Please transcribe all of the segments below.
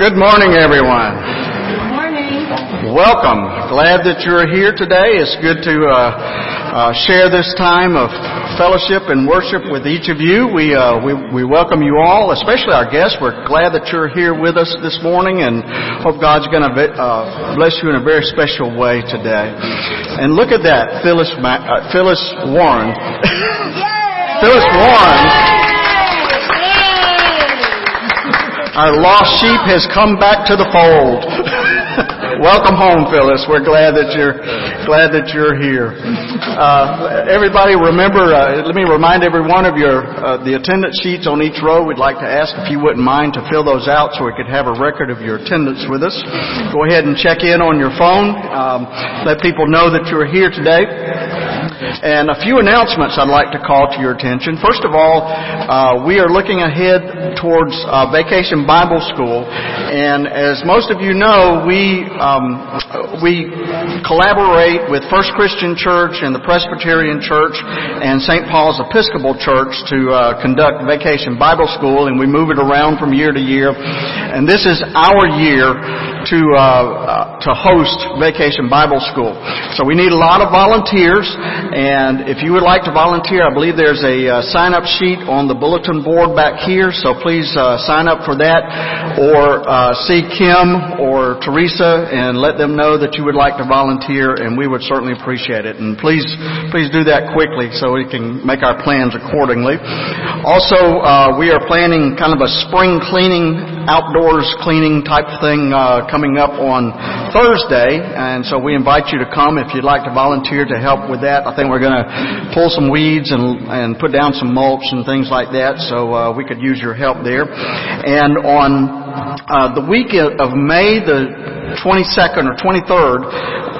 Good morning, everyone. Good morning. Welcome. Glad that you're here today. It's good to uh, uh, share this time of fellowship and worship with each of you. We, uh, we we welcome you all, especially our guests. We're glad that you're here with us this morning, and hope God's going to uh, bless you in a very special way today. And look at that, Phyllis Ma- uh, Phyllis Warren. Phyllis Warren. Our lost sheep has come back to the fold. Welcome home, Phyllis. We're glad that you're glad that you're here. Uh, everybody, remember. Uh, let me remind everyone of your uh, the attendance sheets on each row. We'd like to ask if you wouldn't mind to fill those out so we could have a record of your attendance with us. Go ahead and check in on your phone. Um, let people know that you're here today. And a few announcements I'd like to call to your attention. First of all, uh, we are looking ahead towards uh, Vacation Bible School, and as most of you know, we um, we collaborate with First Christian Church and the Presbyterian Church and St. Paul's Episcopal Church to uh, conduct Vacation Bible School, and we move it around from year to year. And this is our year to uh, uh, to host Vacation Bible School. So we need a lot of volunteers, and if you would like to volunteer, I believe there's a uh, sign up sheet on the bulletin board back here. So please uh, sign up for that, or uh, see Kim or Teresa and let them know that you would like to volunteer, and we would certainly appreciate it. And please please do that quickly so we can make our plans accordingly. Also, uh, we are planning kind of a spring cleaning, outdoors cleaning type thing coming up on Thursday, and so we invite you to come if you'd like to volunteer to help with that. I think we're going to pull some weeds and and put down some mulch and things like that, so uh, we could use your help there. And on uh, the week of May the 22nd or 23rd,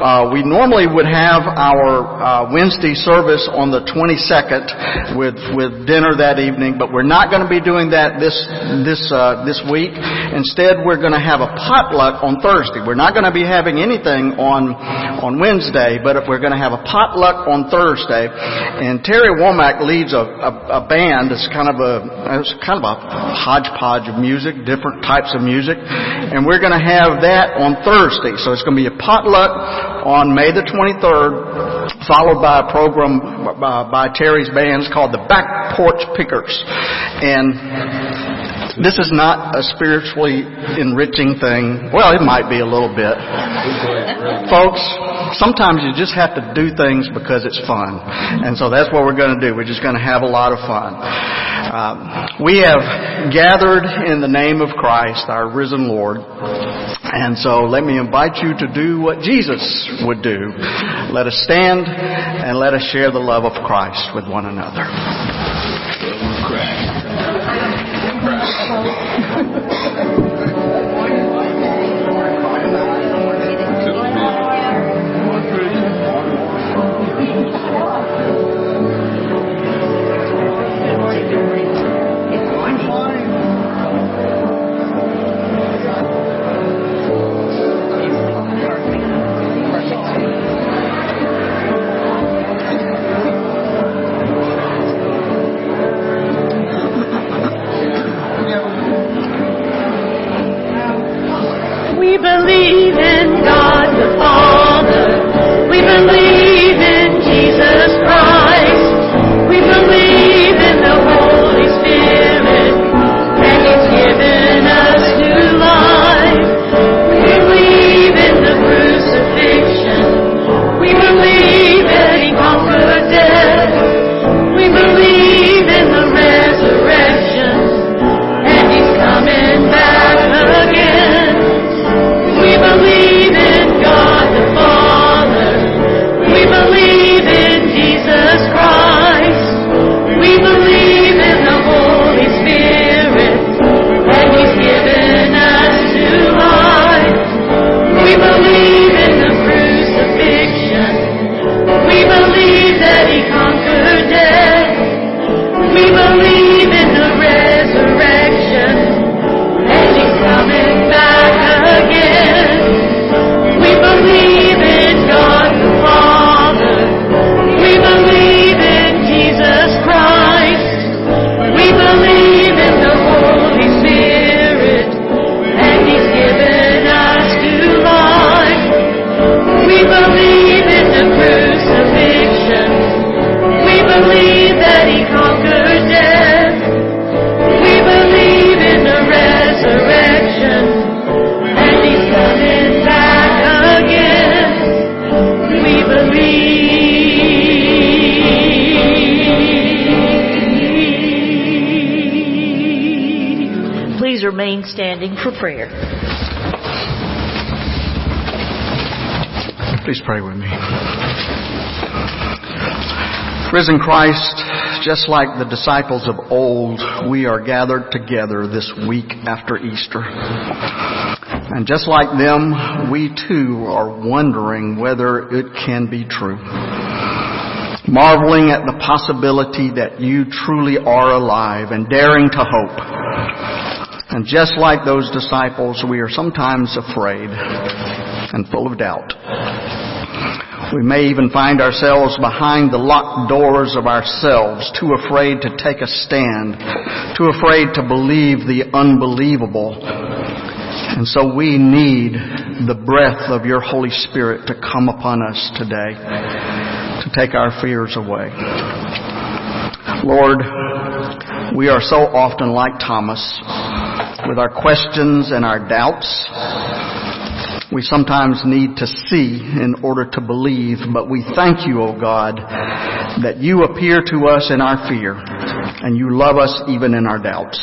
uh, we normally would have our uh, Wednesday service on the 22nd with with dinner that evening, but we're not going to be doing that this this uh, this week. Instead, we're going to have a potluck on Thursday. We're not going to be having anything on on Wednesday, but we're going to have a potluck on Thursday. And Terry Womack leads a, a, a band. It's kind of a it's kind of a hodgepodge of music, different types of music, and we're going to have that on Thursday. So it's going to be a potluck on May the 23rd, followed by a program by, by Terry's bands called the Back Porch Pickers. And this is not a spiritually enriching thing. Well, it might be a little bit. Folks, sometimes you just have to do things because it's fun. And so that's what we're going to do. We're just going to have a lot of fun. Um, we have gathered in the name of Christ, our risen Lord. And so let me invite you to do what Jesus would do. Let us stand and let us share the love of Christ with one another. Oh. standing for prayer. Please pray with me. Risen Christ, just like the disciples of old, we are gathered together this week after Easter. And just like them, we too are wondering whether it can be true. Marveling at the possibility that you truly are alive and daring to hope. And just like those disciples, we are sometimes afraid and full of doubt. We may even find ourselves behind the locked doors of ourselves, too afraid to take a stand, too afraid to believe the unbelievable. And so we need the breath of your Holy Spirit to come upon us today to take our fears away. Lord, we are so often like Thomas with our questions and our doubts. We sometimes need to see in order to believe, but we thank you, O God, that you appear to us in our fear and you love us even in our doubts.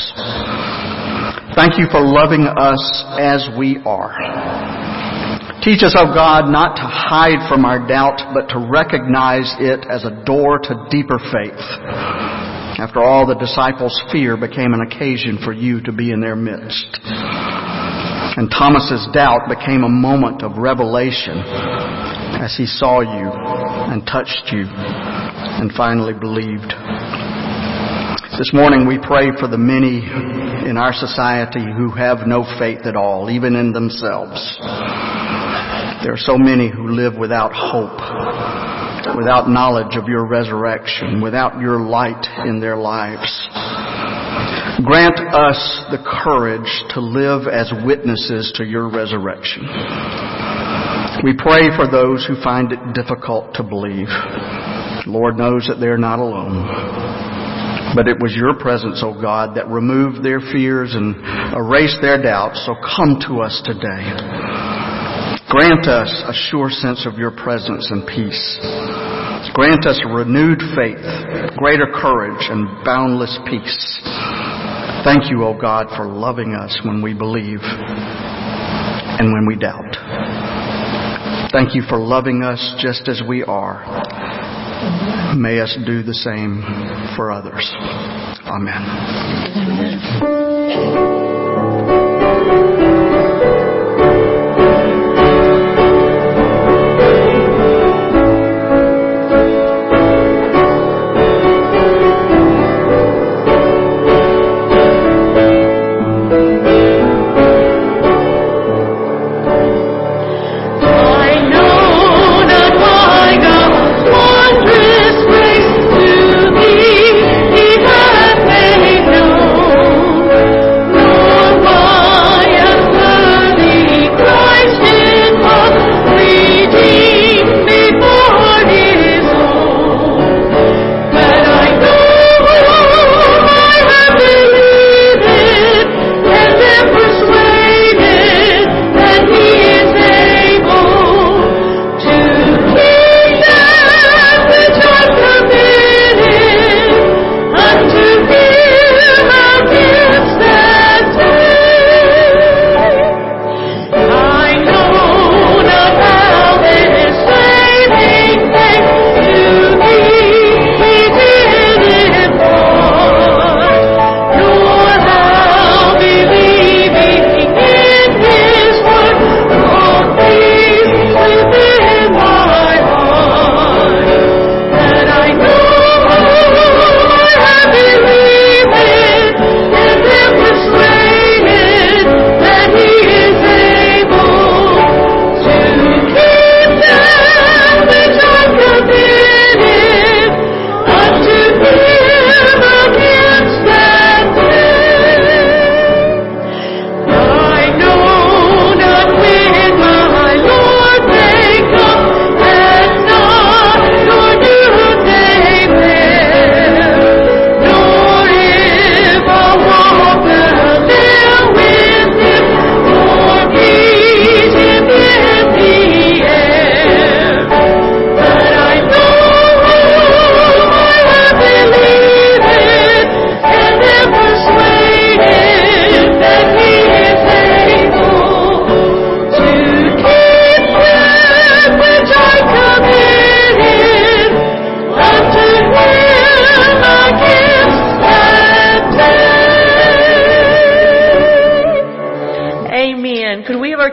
Thank you for loving us as we are. Teach us, O God, not to hide from our doubt, but to recognize it as a door to deeper faith. After all, the disciples' fear became an occasion for you to be in their midst. And Thomas's doubt became a moment of revelation as he saw you and touched you and finally believed. This morning we pray for the many in our society who have no faith at all, even in themselves. There are so many who live without hope, without knowledge of your resurrection, without your light in their lives. Grant us the courage to live as witnesses to your resurrection. We pray for those who find it difficult to believe. Lord knows that they're not alone. But it was your presence, O oh God, that removed their fears and erased their doubts. So come to us today. Grant us a sure sense of your presence and peace. Grant us renewed faith, greater courage, and boundless peace. Thank you, O oh God, for loving us when we believe and when we doubt. Thank you for loving us just as we are. May us do the same for others. Amen. Amen.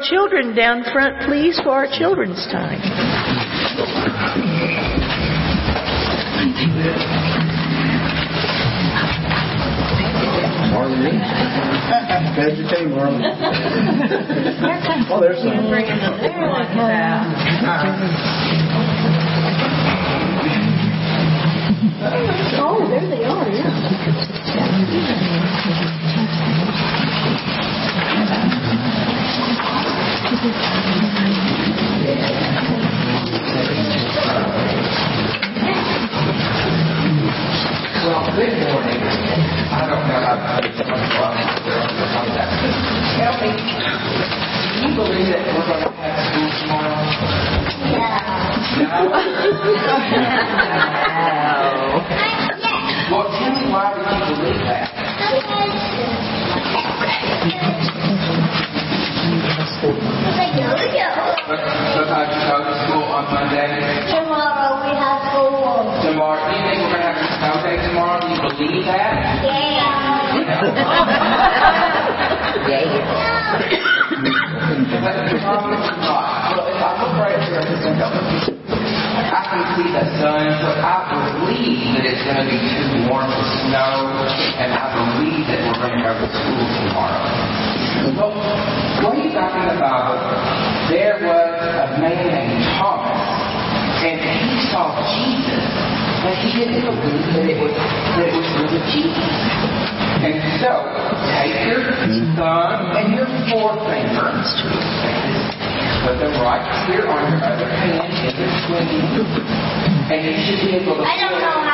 Children down front, please, for our children's time? Marlene. Glad you came, Marlene. Oh, there's some. Oh, there they are, yeah. Well, good morning. I don't know how to I look I can see the sun, but I believe that it's going to be too warm to snow, and I believe that we're going to to school tomorrow. Well, way back in the Bible, there was a man named Thomas, and he saw Jesus, but he didn't believe that it was that it was really Jesus. And so, take your thumb and your forefinger, put them right here on your other hand in between, and you should be able to. I don't know how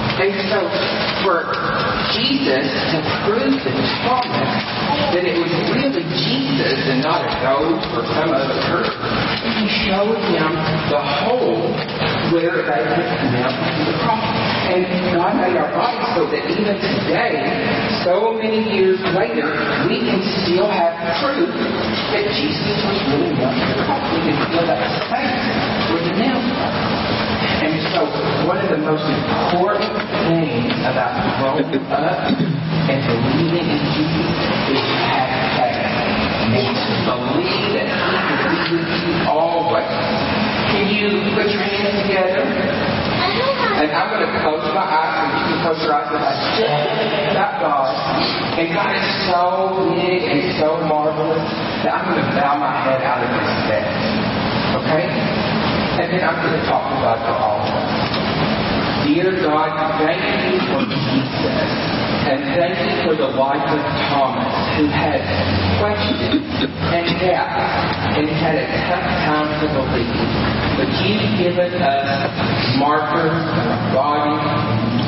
And so for Jesus to prove to Thomas that it was really Jesus and not a ghost or some other person, he showed him the hole where they had him to the cross. And God made our bodies so that even today, so many years later, we can still have proof that Jesus was really to the cross. We can feel that nails were. And so, one of the most important things about growing up and believing in Jesus is to have faith. And to believe that He will be with you always. Can you put your hands together? And I'm going to close my eyes, and you can close your eyes and I just about God. And God is so big and so marvelous that I'm going to bow my head out of respect. Okay? And then I'm going to talk about the us. Dear God, thank you for Jesus. And thank you for the life of Thomas, who had questions and doubts and had a tough time to believe. But you've given us markers in our body,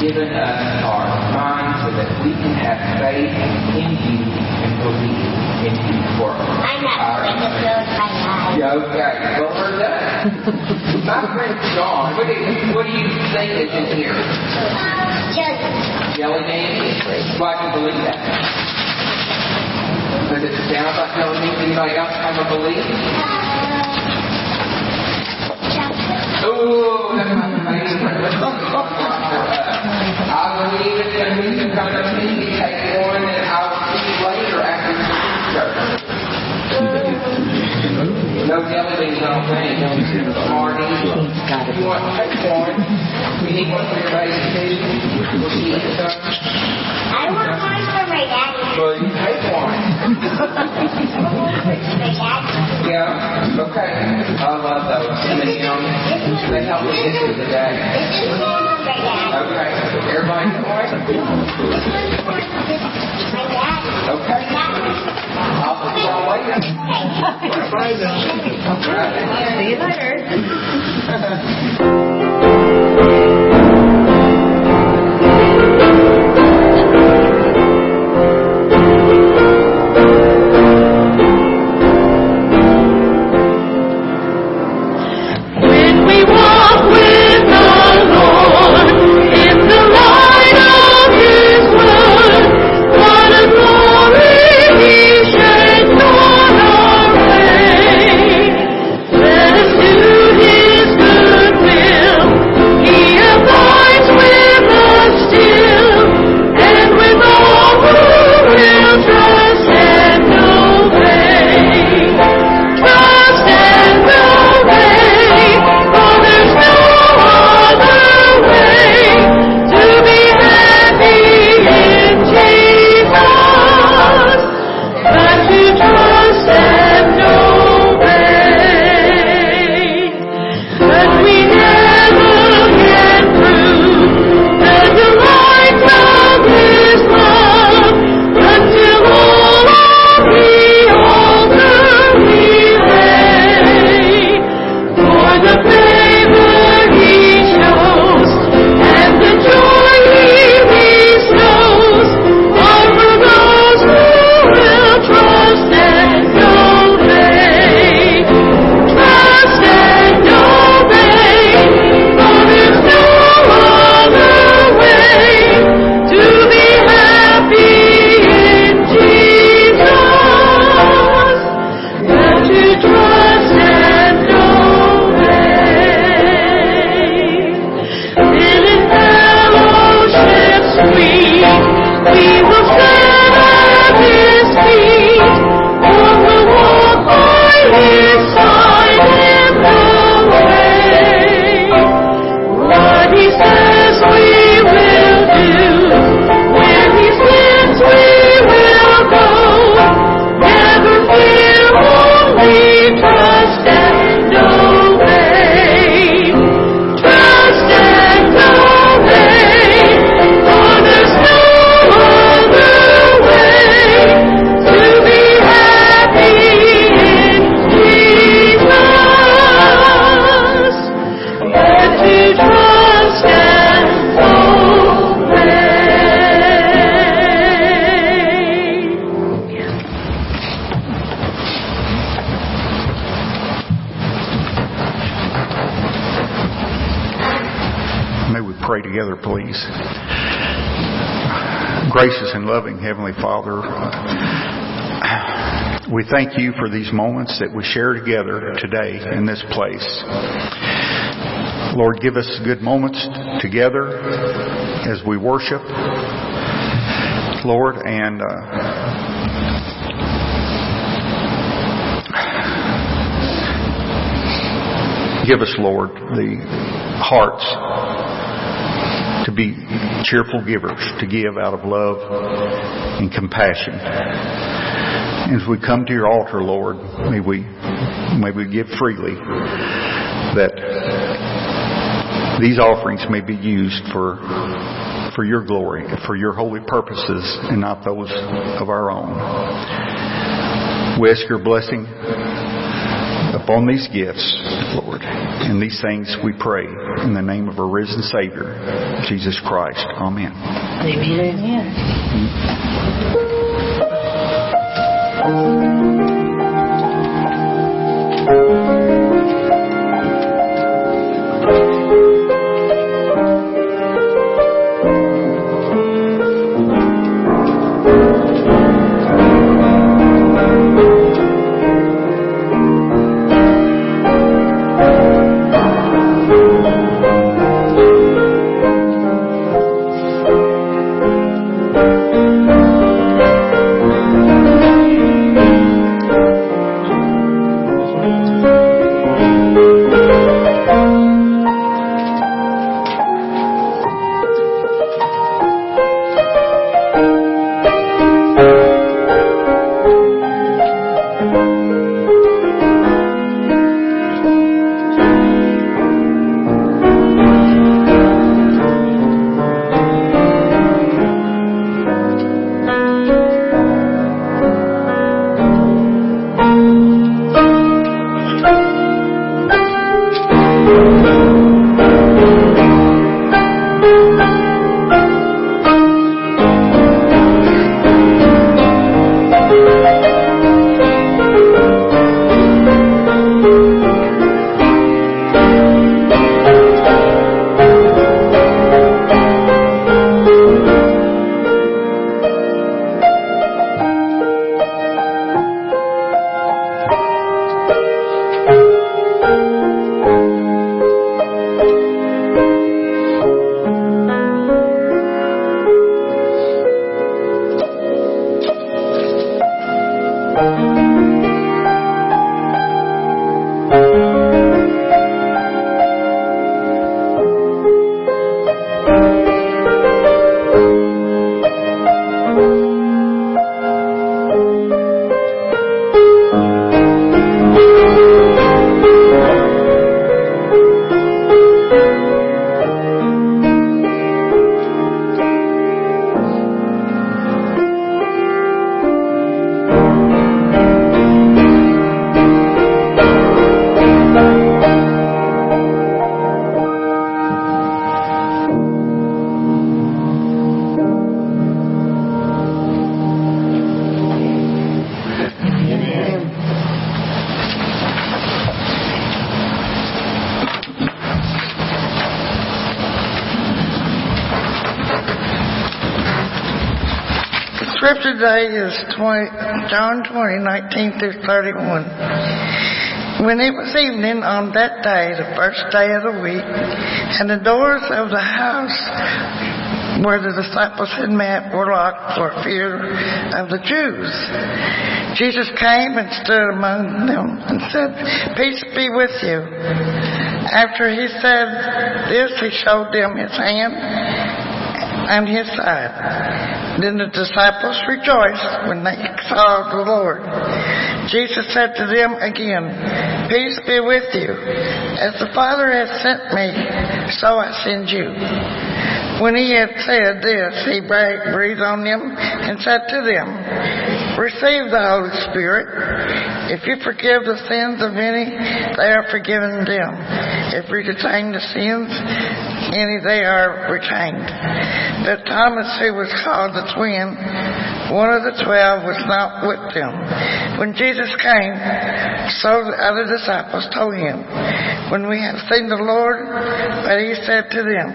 given us our minds so that we can have faith in you and believe in you for I'm not our going to close my eyes. yeah, okay. Well, we're done. My friend John, what do you, what do you think is in here? Just Jelly beans? Well, I can believe that. Does it like jelly beans? Anybody else have a belief? Ooh, that's my favorite. I believe it's going to be some kind of tea. Take one No jelly beans, I don't think. Smarties. You want to take one? Need one for your baby too? Will she eat some? I want one for my daddy. Well, you take one. I want one for my daddy. Yeah, okay. I love those. And then, you know, they help me get through the day. This is one for my daddy. Okay, everybody get one? This one's for my daddy. Okay. I'll see y'all. Bye. See you later. loving Heavenly Father, we thank you for these moments that we share together today in this place. Lord, give us good moments together as we worship, Lord, and uh, give us, Lord, the hearts to be cheerful givers, to give out of love and compassion. As we come to your altar, Lord, may we, may we give freely that these offerings may be used for, for your glory, for your holy purposes, and not those of our own. We ask your blessing upon these gifts, Lord. And these things we pray in the name of our risen Savior, Jesus Christ. Amen. scripture 20, John 20, 19 through 31. When it was evening on that day, the first day of the week, and the doors of the house where the disciples had met were locked for fear of the Jews. Jesus came and stood among them and said, Peace be with you. After he said this, he showed them his hand and his side. Then the disciples rejoiced when they saw the Lord. Jesus said to them again, Peace be with you. As the Father has sent me, so I send you. When he had said this, he breathed on them and said to them, Receive the Holy Spirit. If you forgive the sins of any, they are forgiven them. If you retain the sins, any they are retained. But Thomas, who was called the twin, one of the twelve, was not with them. When Jesus came, so the other disciples told him, When we have seen the Lord, but he said to them,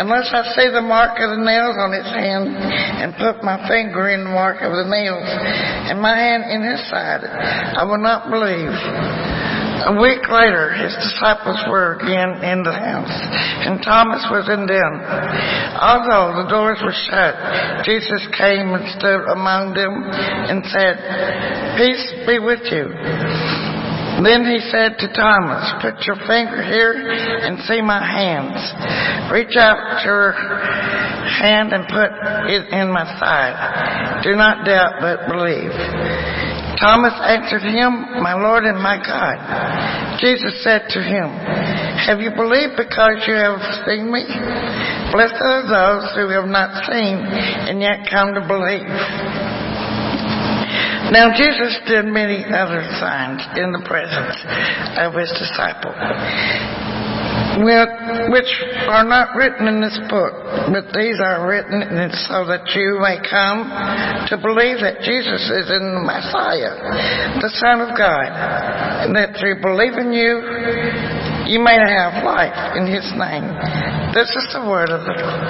Unless I see the mark of the nails on his hand, and put my finger the mark of the nails, and my hand in his side, I will not believe. A week later, his disciples were again in the house, and Thomas was in them. Although the doors were shut, Jesus came and stood among them and said, Peace be with you. Then he said to Thomas, Put your finger here and see my hands. Reach out your hand and put it in my side. Do not doubt, but believe. Thomas answered him, My Lord and my God. Jesus said to him, Have you believed because you have seen me? Blessed are those who have not seen and yet come to believe. Now Jesus did many other signs in the presence of his disciples, which are not written in this book, but these are written so that you may come to believe that Jesus is in the Messiah, the Son of God, and that through believing you, you may have life in his name. This is the word of the Lord.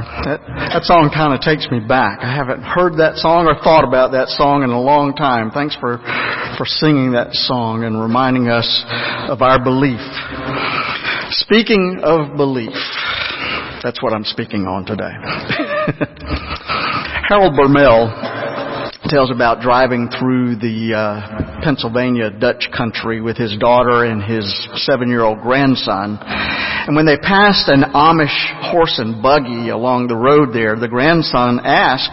That, that song kind of takes me back. I haven't heard that song or thought about that song in a long time. Thanks for, for singing that song and reminding us of our belief. Speaking of belief, that's what I'm speaking on today. Harold Bermel tells about driving through the uh, Pennsylvania Dutch country with his daughter and his seven-year-old grandson. And when they passed an Amish horse and buggy along the road there, the grandson asked,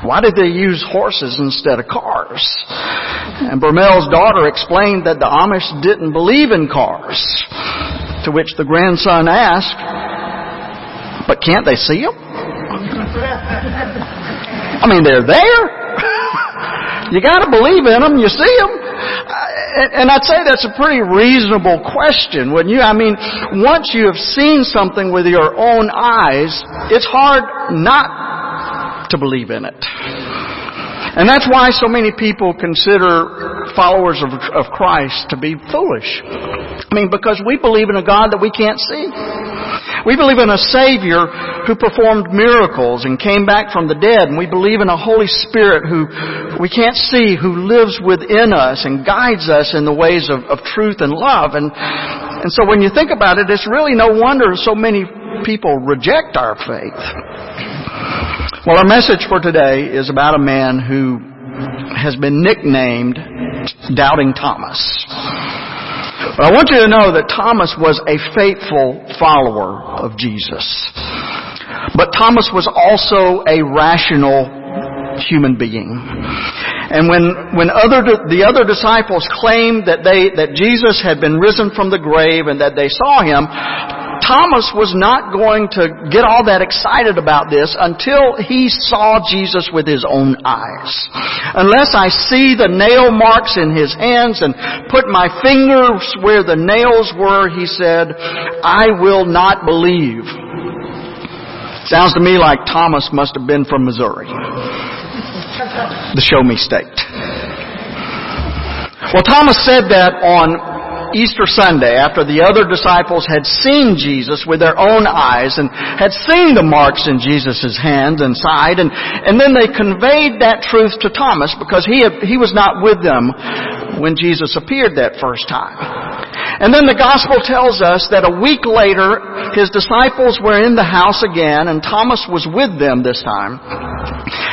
why did they use horses instead of cars? And Bermel's daughter explained that the Amish didn't believe in cars. To which the grandson asked, but can't they see them? I mean, they're there. You got to believe in them. You see them. And I'd say that's a pretty reasonable question, wouldn't you? I mean, once you have seen something with your own eyes, it's hard not to believe in it. And that's why so many people consider followers of, of Christ to be foolish. I mean, because we believe in a God that we can't see. We believe in a Savior who performed miracles and came back from the dead. And we believe in a Holy Spirit who we can't see, who lives within us and guides us in the ways of, of truth and love. And, and so when you think about it, it's really no wonder so many people reject our faith. Well, our message for today is about a man who has been nicknamed Doubting Thomas. But I want you to know that Thomas was a faithful follower of Jesus. But Thomas was also a rational human being. And when, when other, the other disciples claimed that they, that Jesus had been risen from the grave and that they saw him, Thomas was not going to get all that excited about this until he saw Jesus with his own eyes. Unless I see the nail marks in his hands and put my fingers where the nails were, he said, I will not believe. Sounds to me like Thomas must have been from Missouri. The show me state. Well, Thomas said that on Easter Sunday, after the other disciples had seen Jesus with their own eyes and had seen the marks in Jesus' hands and side, and, and then they conveyed that truth to Thomas because he, had, he was not with them when Jesus appeared that first time. And then the gospel tells us that a week later, his disciples were in the house again, and Thomas was with them this time.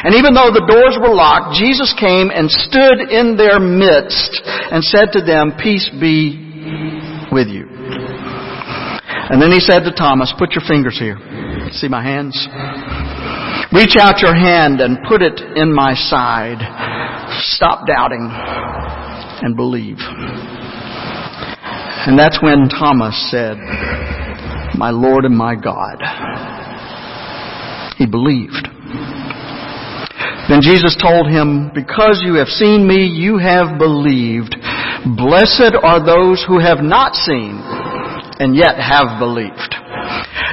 And even though the doors were locked, Jesus came and stood in their midst and said to them, Peace be with you. And then he said to Thomas, put your fingers here. See my hands? Reach out your hand and put it in my side. Stop doubting and believe. And that's when Thomas said, my Lord and my God. He believed. Then Jesus told him, because you have seen me, you have believed. Blessed are those who have not seen and yet have believed.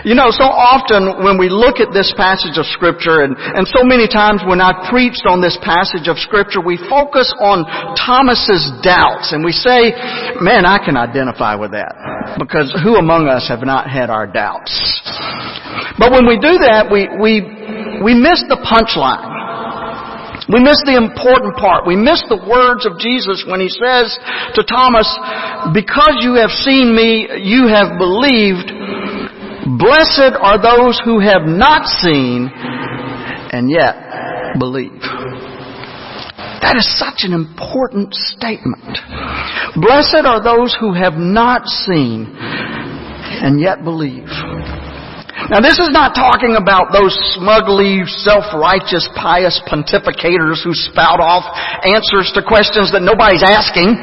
You know, so often when we look at this passage of scripture and, and so many times when I've preached on this passage of scripture, we focus on Thomas's doubts and we say, man, I can identify with that because who among us have not had our doubts? But when we do that, we, we, we miss the punchline. We miss the important part. We miss the words of Jesus when he says to Thomas, because you have seen me, you have believed. Blessed are those who have not seen and yet believe. That is such an important statement. Blessed are those who have not seen and yet believe. Now this is not talking about those smugly self-righteous pious pontificators who spout off answers to questions that nobody's asking.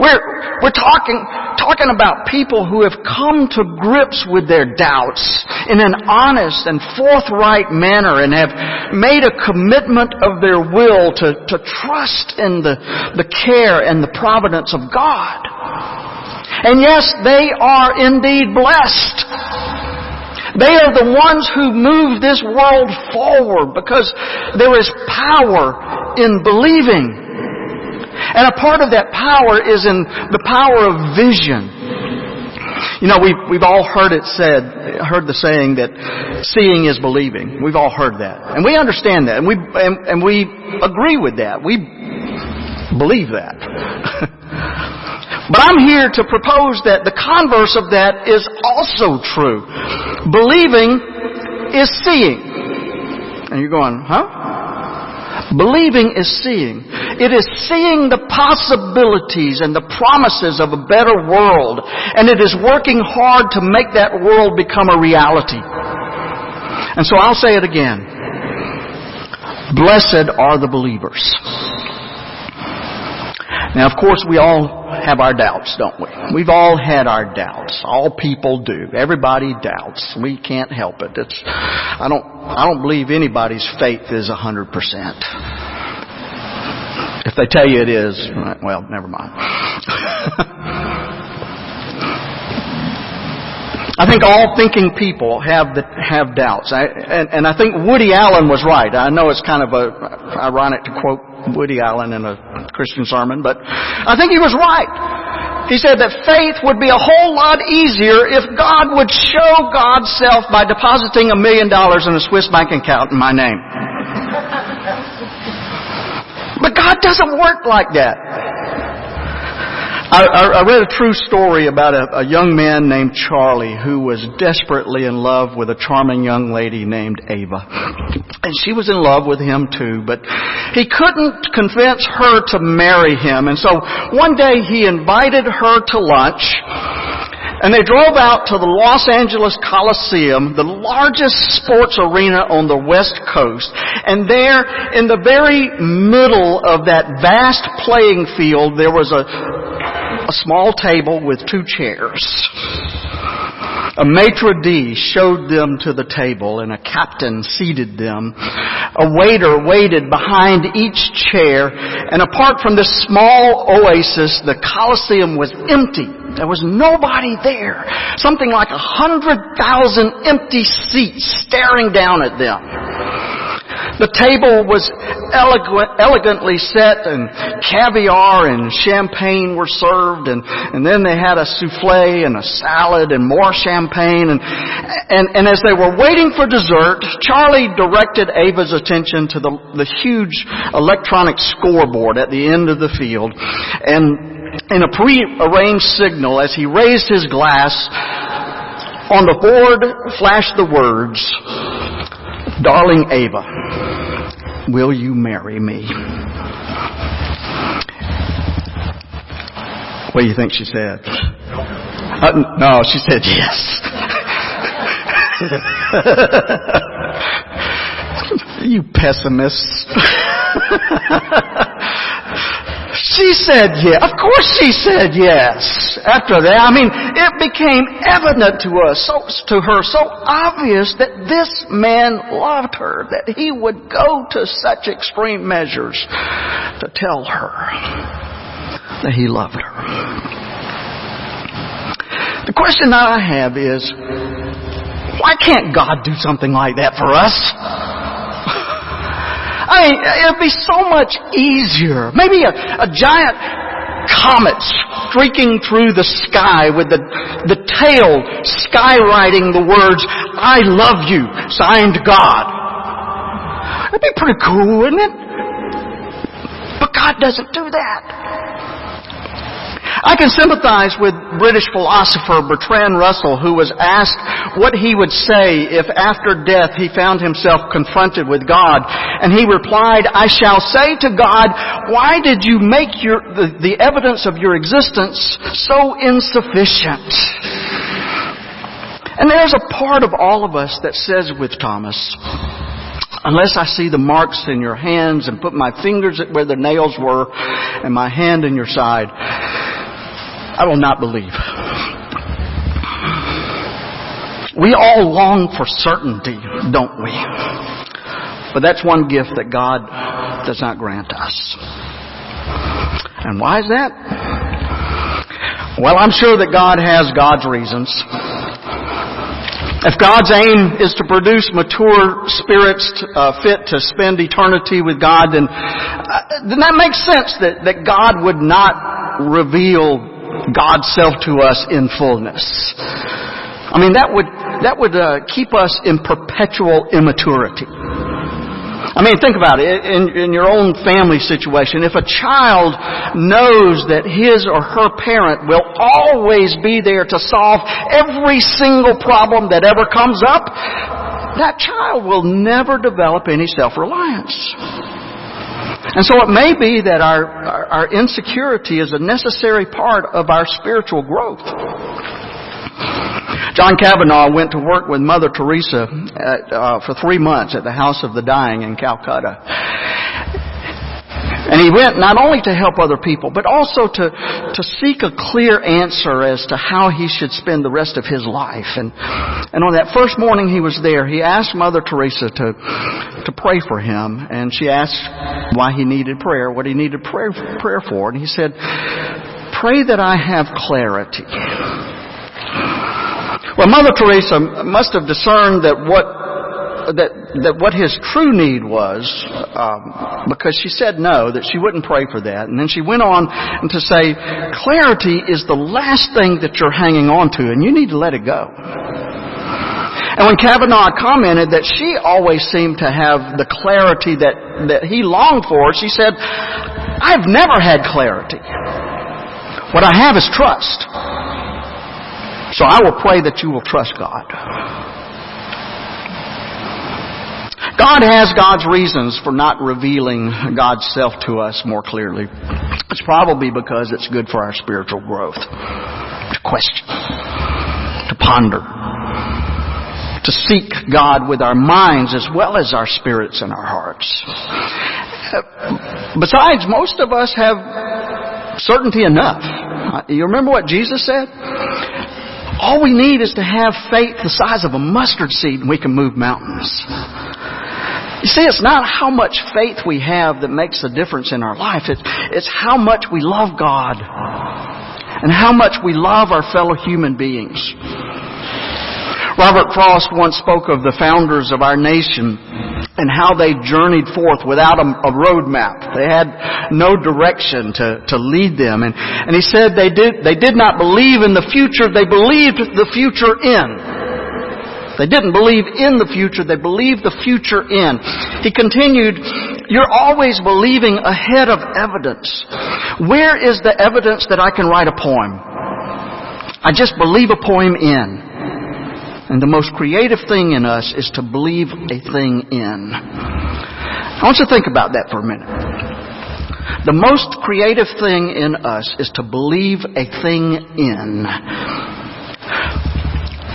We're, we're talking, talking about people who have come to grips with their doubts in an honest and forthright manner and have made a commitment of their will to, to trust in the, the care and the providence of God. And yes, they are indeed blessed. They are the ones who move this world forward because there is power in believing. And a part of that power is in the power of vision. You know, we've, we've all heard it said, heard the saying that seeing is believing. We've all heard that. And we understand that. And we, and, and we agree with that. We believe that. but I'm here to propose that the converse of that is also true. Believing is seeing. And you're going, huh? Believing is seeing. It is seeing the possibilities and the promises of a better world, and it is working hard to make that world become a reality. And so I'll say it again. Blessed are the believers. Now, of course, we all have our doubts, don't we? We've all had our doubts. All people do. Everybody doubts. We can't help it. It's, I don't, I don't believe anybody's faith is a hundred percent. If they tell you it is, well, never mind. I think all thinking people have the, have doubts, I, and, and I think Woody Allen was right. I know it's kind of a ironic to quote Woody Allen in a Christian sermon, but I think he was right. He said that faith would be a whole lot easier if God would show God's self by depositing a million dollars in a Swiss bank account in my name. But God doesn't work like that. I, I, read a true story about a, a young man named Charlie who was desperately in love with a charming young lady named Ava. And she was in love with him too, but he couldn't convince her to marry him. And so one day he invited her to lunch and they drove out to the Los Angeles Coliseum, the largest sports arena on the West Coast. And there, in the very middle of that vast playing field, there was a, a small table with two chairs. A maitre d' showed them to the table and a captain seated them. A waiter waited behind each chair and apart from this small oasis, the Coliseum was empty. There was nobody there. Something like a hundred thousand empty seats staring down at them. The table was elegant, elegantly set and caviar and champagne were served and, and then they had a souffle and a salad and more champagne and, and, and as they were waiting for dessert, Charlie directed Ava's attention to the, the huge electronic scoreboard at the end of the field and in a pre-arranged signal as he raised his glass on the board flashed the words, Darling Ava, will you marry me? What do you think she said? Uh, no, she said yes. you pessimists. She said yes. Of course she said yes. After that, I mean, it became evident to us, so, to her, so obvious that this man loved her, that he would go to such extreme measures to tell her that he loved her. The question that I have is, why can't God do something like that for us? I mean, it'd be so much easier. Maybe a, a giant comet streaking through the sky with the, the tail skywriting the words, I love you, signed God. That'd be pretty cool, wouldn't it? But God doesn't do that. I can sympathize with British philosopher Bertrand Russell who was asked what he would say if after death he found himself confronted with God. And he replied, I shall say to God, why did you make your, the, the evidence of your existence so insufficient? And there's a part of all of us that says with Thomas, unless I see the marks in your hands and put my fingers at where the nails were and my hand in your side, I will not believe. We all long for certainty, don't we? But that's one gift that God does not grant us. And why is that? Well, I'm sure that God has God's reasons. If God's aim is to produce mature spirits uh, fit to spend eternity with God, then, uh, then that makes sense that, that God would not reveal God's self to us in fullness. I mean, that would, that would uh, keep us in perpetual immaturity. I mean, think about it. In, in your own family situation, if a child knows that his or her parent will always be there to solve every single problem that ever comes up, that child will never develop any self-reliance. And so it may be that our, our, insecurity is a necessary part of our spiritual growth. John Kavanaugh went to work with Mother Teresa at, uh, for three months at the House of the Dying in Calcutta. And he went not only to help other people, but also to, to seek a clear answer as to how he should spend the rest of his life. And, and on that first morning he was there, he asked Mother Teresa to, to pray for him. And she asked why he needed prayer, what he needed prayer, prayer for. And he said, pray that I have clarity. Well, Mother Teresa must have discerned that what that that what his true need was, um, because she said no, that she wouldn't pray for that, and then she went on to say, clarity is the last thing that you're hanging on to, and you need to let it go. And when Kavanaugh commented that she always seemed to have the clarity that, that he longed for, she said, I've never had clarity. What I have is trust. So I will pray that you will trust God. God has God's reasons for not revealing God's self to us more clearly. It's probably because it's good for our spiritual growth. To question, to ponder, to seek God with our minds as well as our spirits and our hearts. Besides, most of us have certainty enough. You remember what Jesus said? All we need is to have faith the size of a mustard seed and we can move mountains. You see, it's not how much faith we have that makes a difference in our life. It's, it's how much we love God and how much we love our fellow human beings. Robert Frost once spoke of the founders of our nation and how they journeyed forth without a, a road map. They had no direction to, to lead them. And, and he said they did, they did not believe in the future, they believed the future in. They didn't believe in the future, they believed the future in. He continued, you're always believing ahead of evidence. Where is the evidence that I can write a poem? I just believe a poem in. And the most creative thing in us is to believe a thing in. I want you to think about that for a minute. The most creative thing in us is to believe a thing in.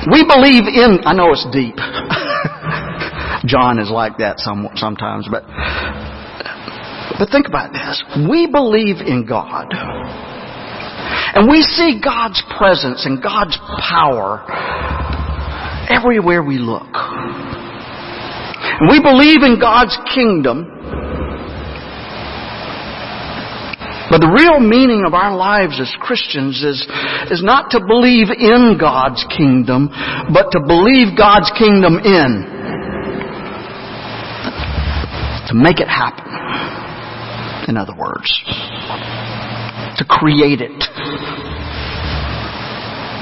We believe in, I know it's deep. John is like that some, sometimes, but, but think about this. We believe in God. And we see God's presence and God's power everywhere we look. And we believe in God's kingdom. But the real meaning of our lives as Christians is, is not to believe in God's kingdom, but to believe God's kingdom in. To make it happen. In other words. To create it.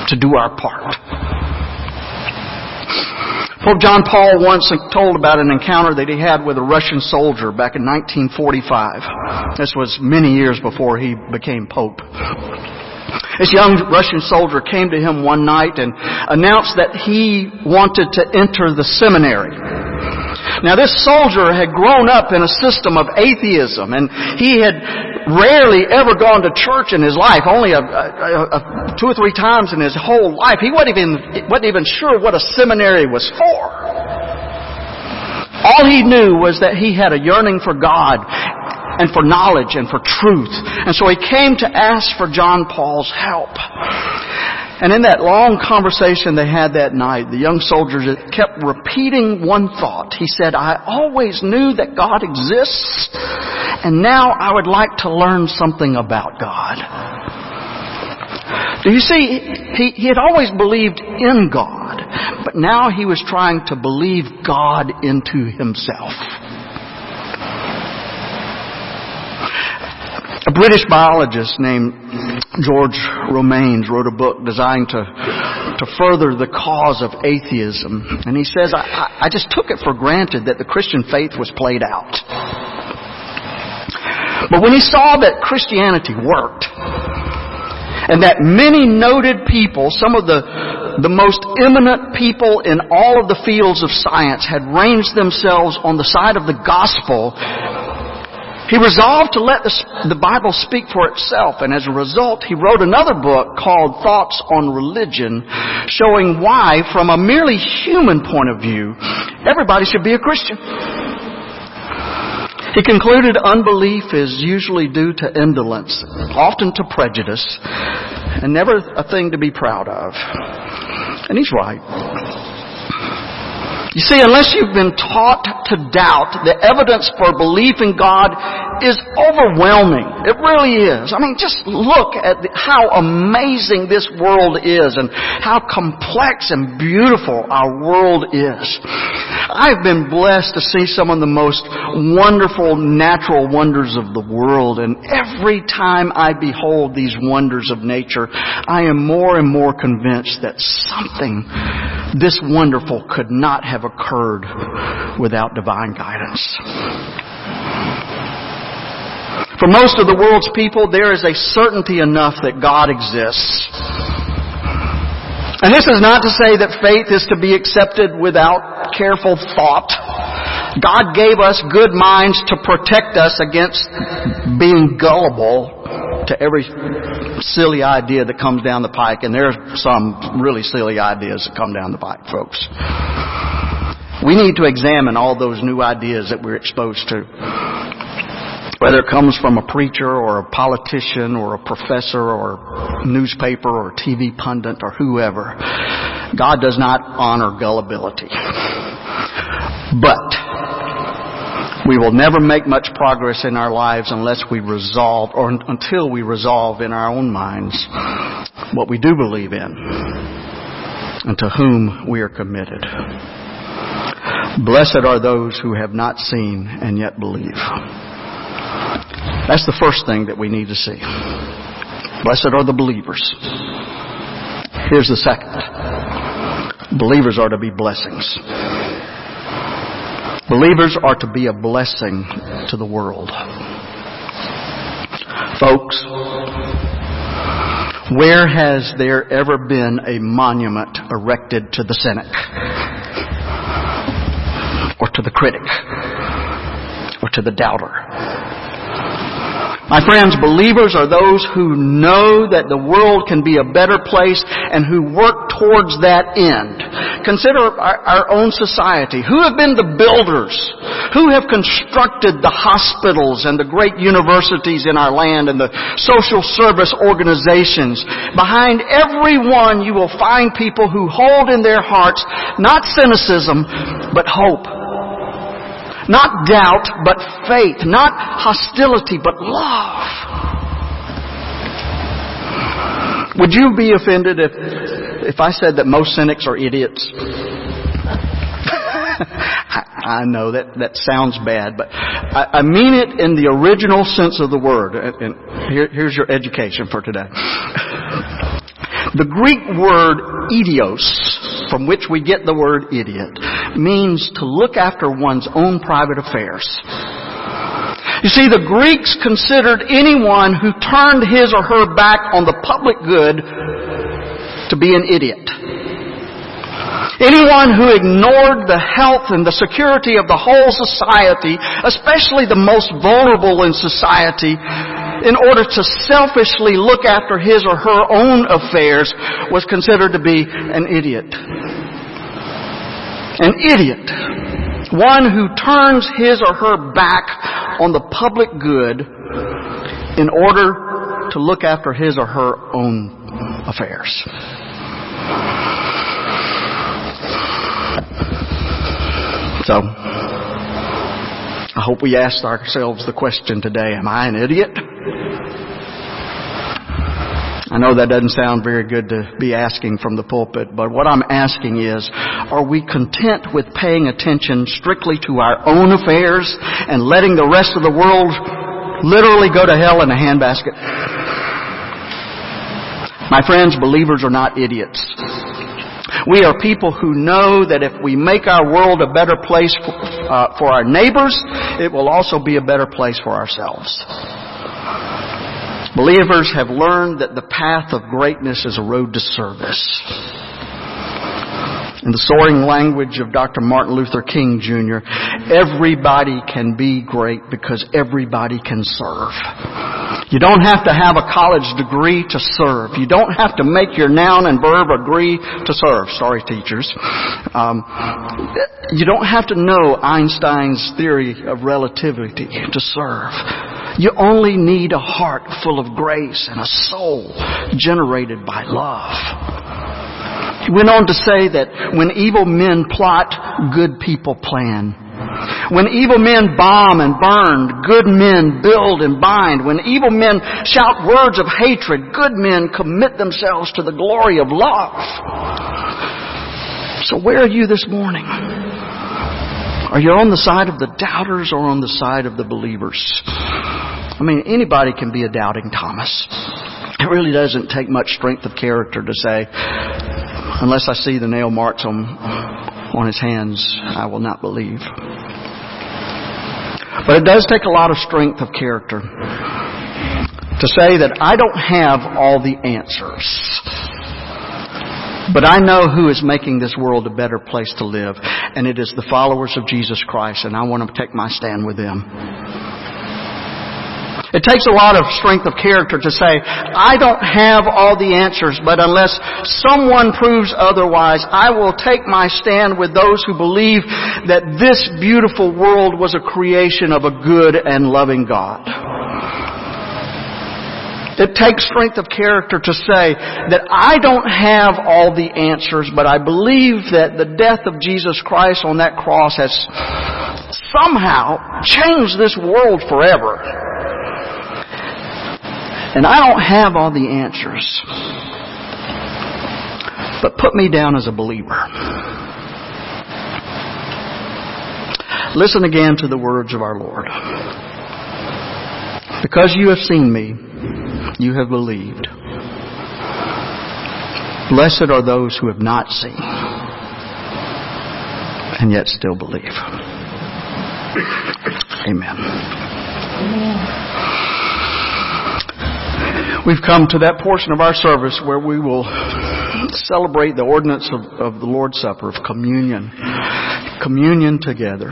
To do our part. Pope John Paul once told about an encounter that he had with a Russian soldier back in 1945. This was many years before he became Pope. This young Russian soldier came to him one night and announced that he wanted to enter the seminary. Now this soldier had grown up in a system of atheism and he had rarely ever gone to church in his life, only a, a, a, two or three times in his whole life. He wasn't even, wasn't even sure what a seminary was for. All he knew was that he had a yearning for God and for knowledge and for truth. And so he came to ask for John Paul's help. And in that long conversation they had that night, the young soldier kept repeating one thought. He said, I always knew that God exists, and now I would like to learn something about God. Do you see, he, he had always believed in God, but now he was trying to believe God into himself. British biologist named George Romanes wrote a book designed to, to further the cause of atheism. And he says, I, I, I just took it for granted that the Christian faith was played out. But when he saw that Christianity worked, and that many noted people, some of the, the most eminent people in all of the fields of science had ranged themselves on the side of the gospel, he resolved to let the, the Bible speak for itself, and as a result, he wrote another book called Thoughts on Religion, showing why, from a merely human point of view, everybody should be a Christian. He concluded unbelief is usually due to indolence, often to prejudice, and never a thing to be proud of. And he's right. You see, unless you've been taught to doubt, the evidence for belief in God is overwhelming. It really is. I mean, just look at how amazing this world is and how complex and beautiful our world is. I've been blessed to see some of the most wonderful natural wonders of the world, and every time I behold these wonders of nature, I am more and more convinced that something this wonderful could not have occurred without divine guidance. For most of the world's people, there is a certainty enough that God exists. And this is not to say that faith is to be accepted without careful thought. God gave us good minds to protect us against being gullible to every silly idea that comes down the pike, and there are some really silly ideas that come down the pike, folks. We need to examine all those new ideas that we're exposed to. Whether it comes from a preacher or a politician or a professor or newspaper or TV pundit or whoever, God does not honor gullibility. But we will never make much progress in our lives unless we resolve or until we resolve in our own minds what we do believe in and to whom we are committed. Blessed are those who have not seen and yet believe. That's the first thing that we need to see. Blessed are the believers. Here's the second. Believers are to be blessings. Believers are to be a blessing to the world. Folks, where has there ever been a monument erected to the cynic? Or to the critic? Or to the doubter? My friends, believers are those who know that the world can be a better place and who work towards that end. Consider our, our, own society. Who have been the builders? Who have constructed the hospitals and the great universities in our land and the social service organizations? Behind every one you will find people who hold in their hearts not cynicism, but hope not doubt, but faith. Not hostility, but love. Would you be offended if, if I said that most cynics are idiots? I, I know that that sounds bad, but I, I mean it in the original sense of the word. And, and here, here's your education for today. The Greek word idios, from which we get the word idiot, means to look after one's own private affairs. You see, the Greeks considered anyone who turned his or her back on the public good to be an idiot. Anyone who ignored the health and the security of the whole society, especially the most vulnerable in society, in order to selfishly look after his or her own affairs was considered to be an idiot. An idiot. One who turns his or her back on the public good in order to look after his or her own affairs. So, I hope we asked ourselves the question today, am I an idiot? I know that doesn't sound very good to be asking from the pulpit, but what I'm asking is, are we content with paying attention strictly to our own affairs and letting the rest of the world literally go to hell in a handbasket? My friends, believers are not idiots. We are people who know that if we make our world a better place for, uh, for our neighbors, it will also be a better place for ourselves. Believers have learned that the path of greatness is a road to service. In the soaring language of Dr. Martin Luther King Jr., everybody can be great because everybody can serve. You don't have to have a college degree to serve. You don't have to make your noun and verb agree to serve. Sorry, teachers. Um, you don't have to know Einstein's theory of relativity to serve. You only need a heart full of grace and a soul generated by love. He went on to say that when evil men plot, good people plan. When evil men bomb and burn, good men build and bind. When evil men shout words of hatred, good men commit themselves to the glory of love. So where are you this morning? Are you on the side of the doubters or on the side of the believers? I mean, anybody can be a doubting Thomas. It really doesn't take much strength of character to say, unless I see the nail marks on, on his hands, I will not believe. But it does take a lot of strength of character to say that I don't have all the answers. But I know who is making this world a better place to live, and it is the followers of Jesus Christ, and I want to take my stand with them. It takes a lot of strength of character to say, I don't have all the answers, but unless someone proves otherwise, I will take my stand with those who believe that this beautiful world was a creation of a good and loving God. It takes strength of character to say that I don't have all the answers, but I believe that the death of Jesus Christ on that cross has somehow changed this world forever. And I don't have all the answers. But put me down as a believer. Listen again to the words of our Lord. Because you have seen me, you have believed. Blessed are those who have not seen and yet still believe. Amen. We've come to that portion of our service where we will celebrate the ordinance of, of the Lord's Supper, of communion. Communion together.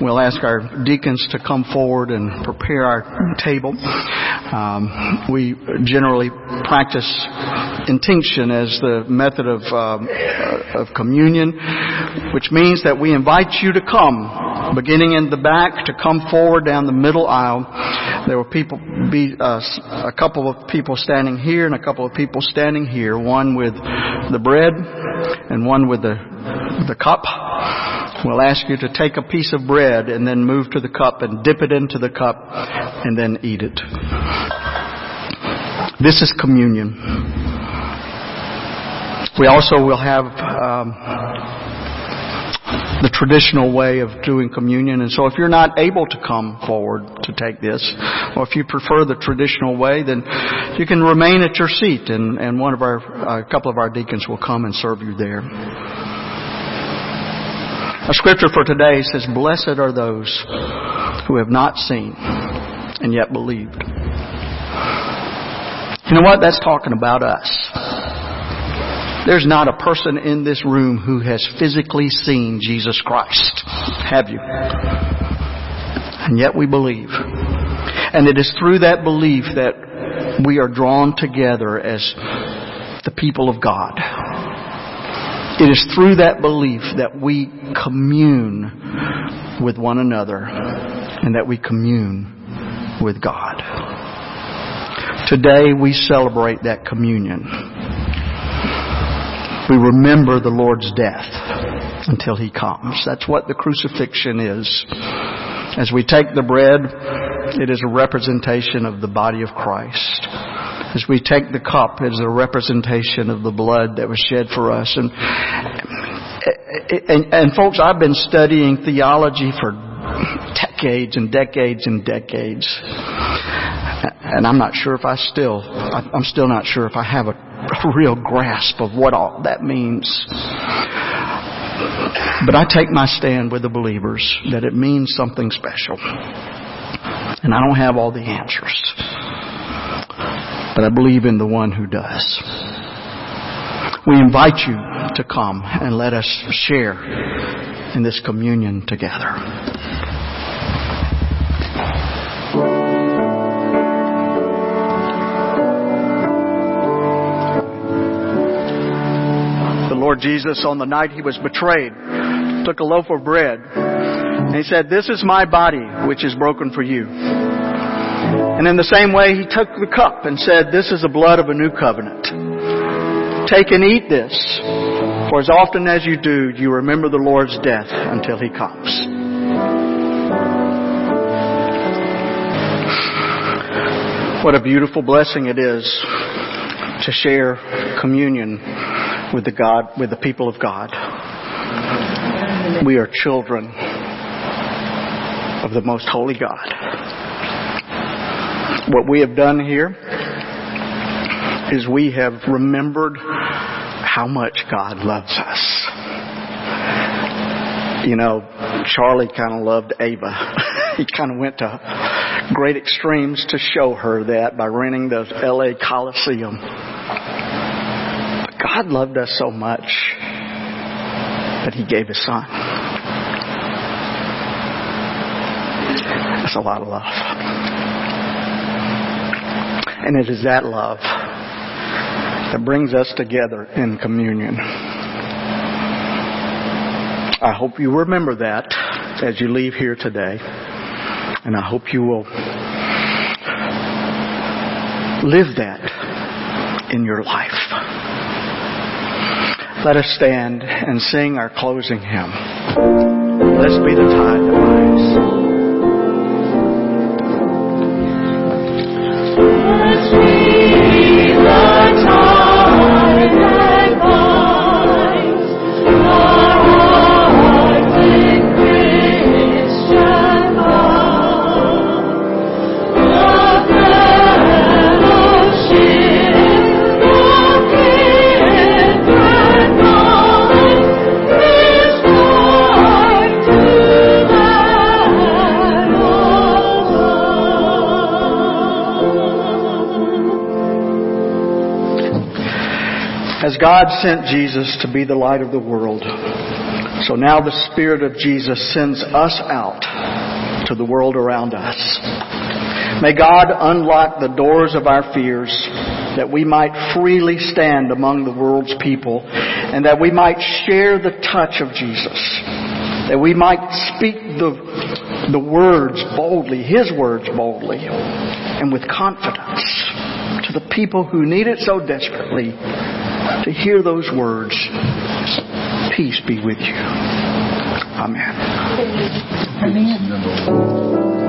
We'll ask our deacons to come forward and prepare our table. Um, we generally practice intinction as the method of, um, of communion, which means that we invite you to come, beginning in the back, to come forward down the middle aisle. There will people be uh, a couple of people standing here and a couple of people standing here, one with the bread and one with the the cup. We'll ask you to take a piece of bread and then move to the cup and dip it into the cup and then eat it. This is communion. We also will have um, the traditional way of doing communion. And so if you're not able to come forward to take this, or if you prefer the traditional way, then you can remain at your seat and, and one of our, a couple of our deacons will come and serve you there. Our scripture for today says, Blessed are those who have not seen and yet believed. You know what? That's talking about us. There's not a person in this room who has physically seen Jesus Christ. Have you? And yet we believe. And it is through that belief that we are drawn together as the people of God. It is through that belief that we commune with one another and that we commune with God. Today we celebrate that communion. We remember the Lord's death until He comes. That's what the crucifixion is. As we take the bread, it is a representation of the body of Christ. As we take the cup, is a representation of the blood that was shed for us. And, and, and folks, I've been studying theology for decades and decades and decades. And I'm not sure if I still, I'm still not sure if I have a, a real grasp of what all that means. But I take my stand with the believers that it means something special. And I don't have all the answers. But I believe in the one who does. We invite you to come and let us share in this communion together. The Lord Jesus, on the night he was betrayed, took a loaf of bread and he said, This is my body, which is broken for you. And in the same way, he took the cup and said, This is the blood of a new covenant. Take and eat this, for as often as you do, you remember the Lord's death until he comes. What a beautiful blessing it is to share communion with the God, with the people of God. We are children of the most holy God. What we have done here is we have remembered how much God loves us. You know, Charlie kind of loved Ava. he kind of went to great extremes to show her that by renting the LA Coliseum. But God loved us so much that He gave His Son. That's a lot of love. And it is that love that brings us together in communion. I hope you remember that as you leave here today. And I hope you will live that in your life. Let us stand and sing our closing hymn. Blessed be the tie that binds. God sent Jesus to be the light of the world, so now the Spirit of Jesus sends us out to the world around us. May God unlock the doors of our fears that we might freely stand among the world's people and that we might share the touch of Jesus. That we might speak the, the words boldly, His words boldly, and with confidence to the people who need it so desperately to hear those words, peace be with you. Amen. Amen.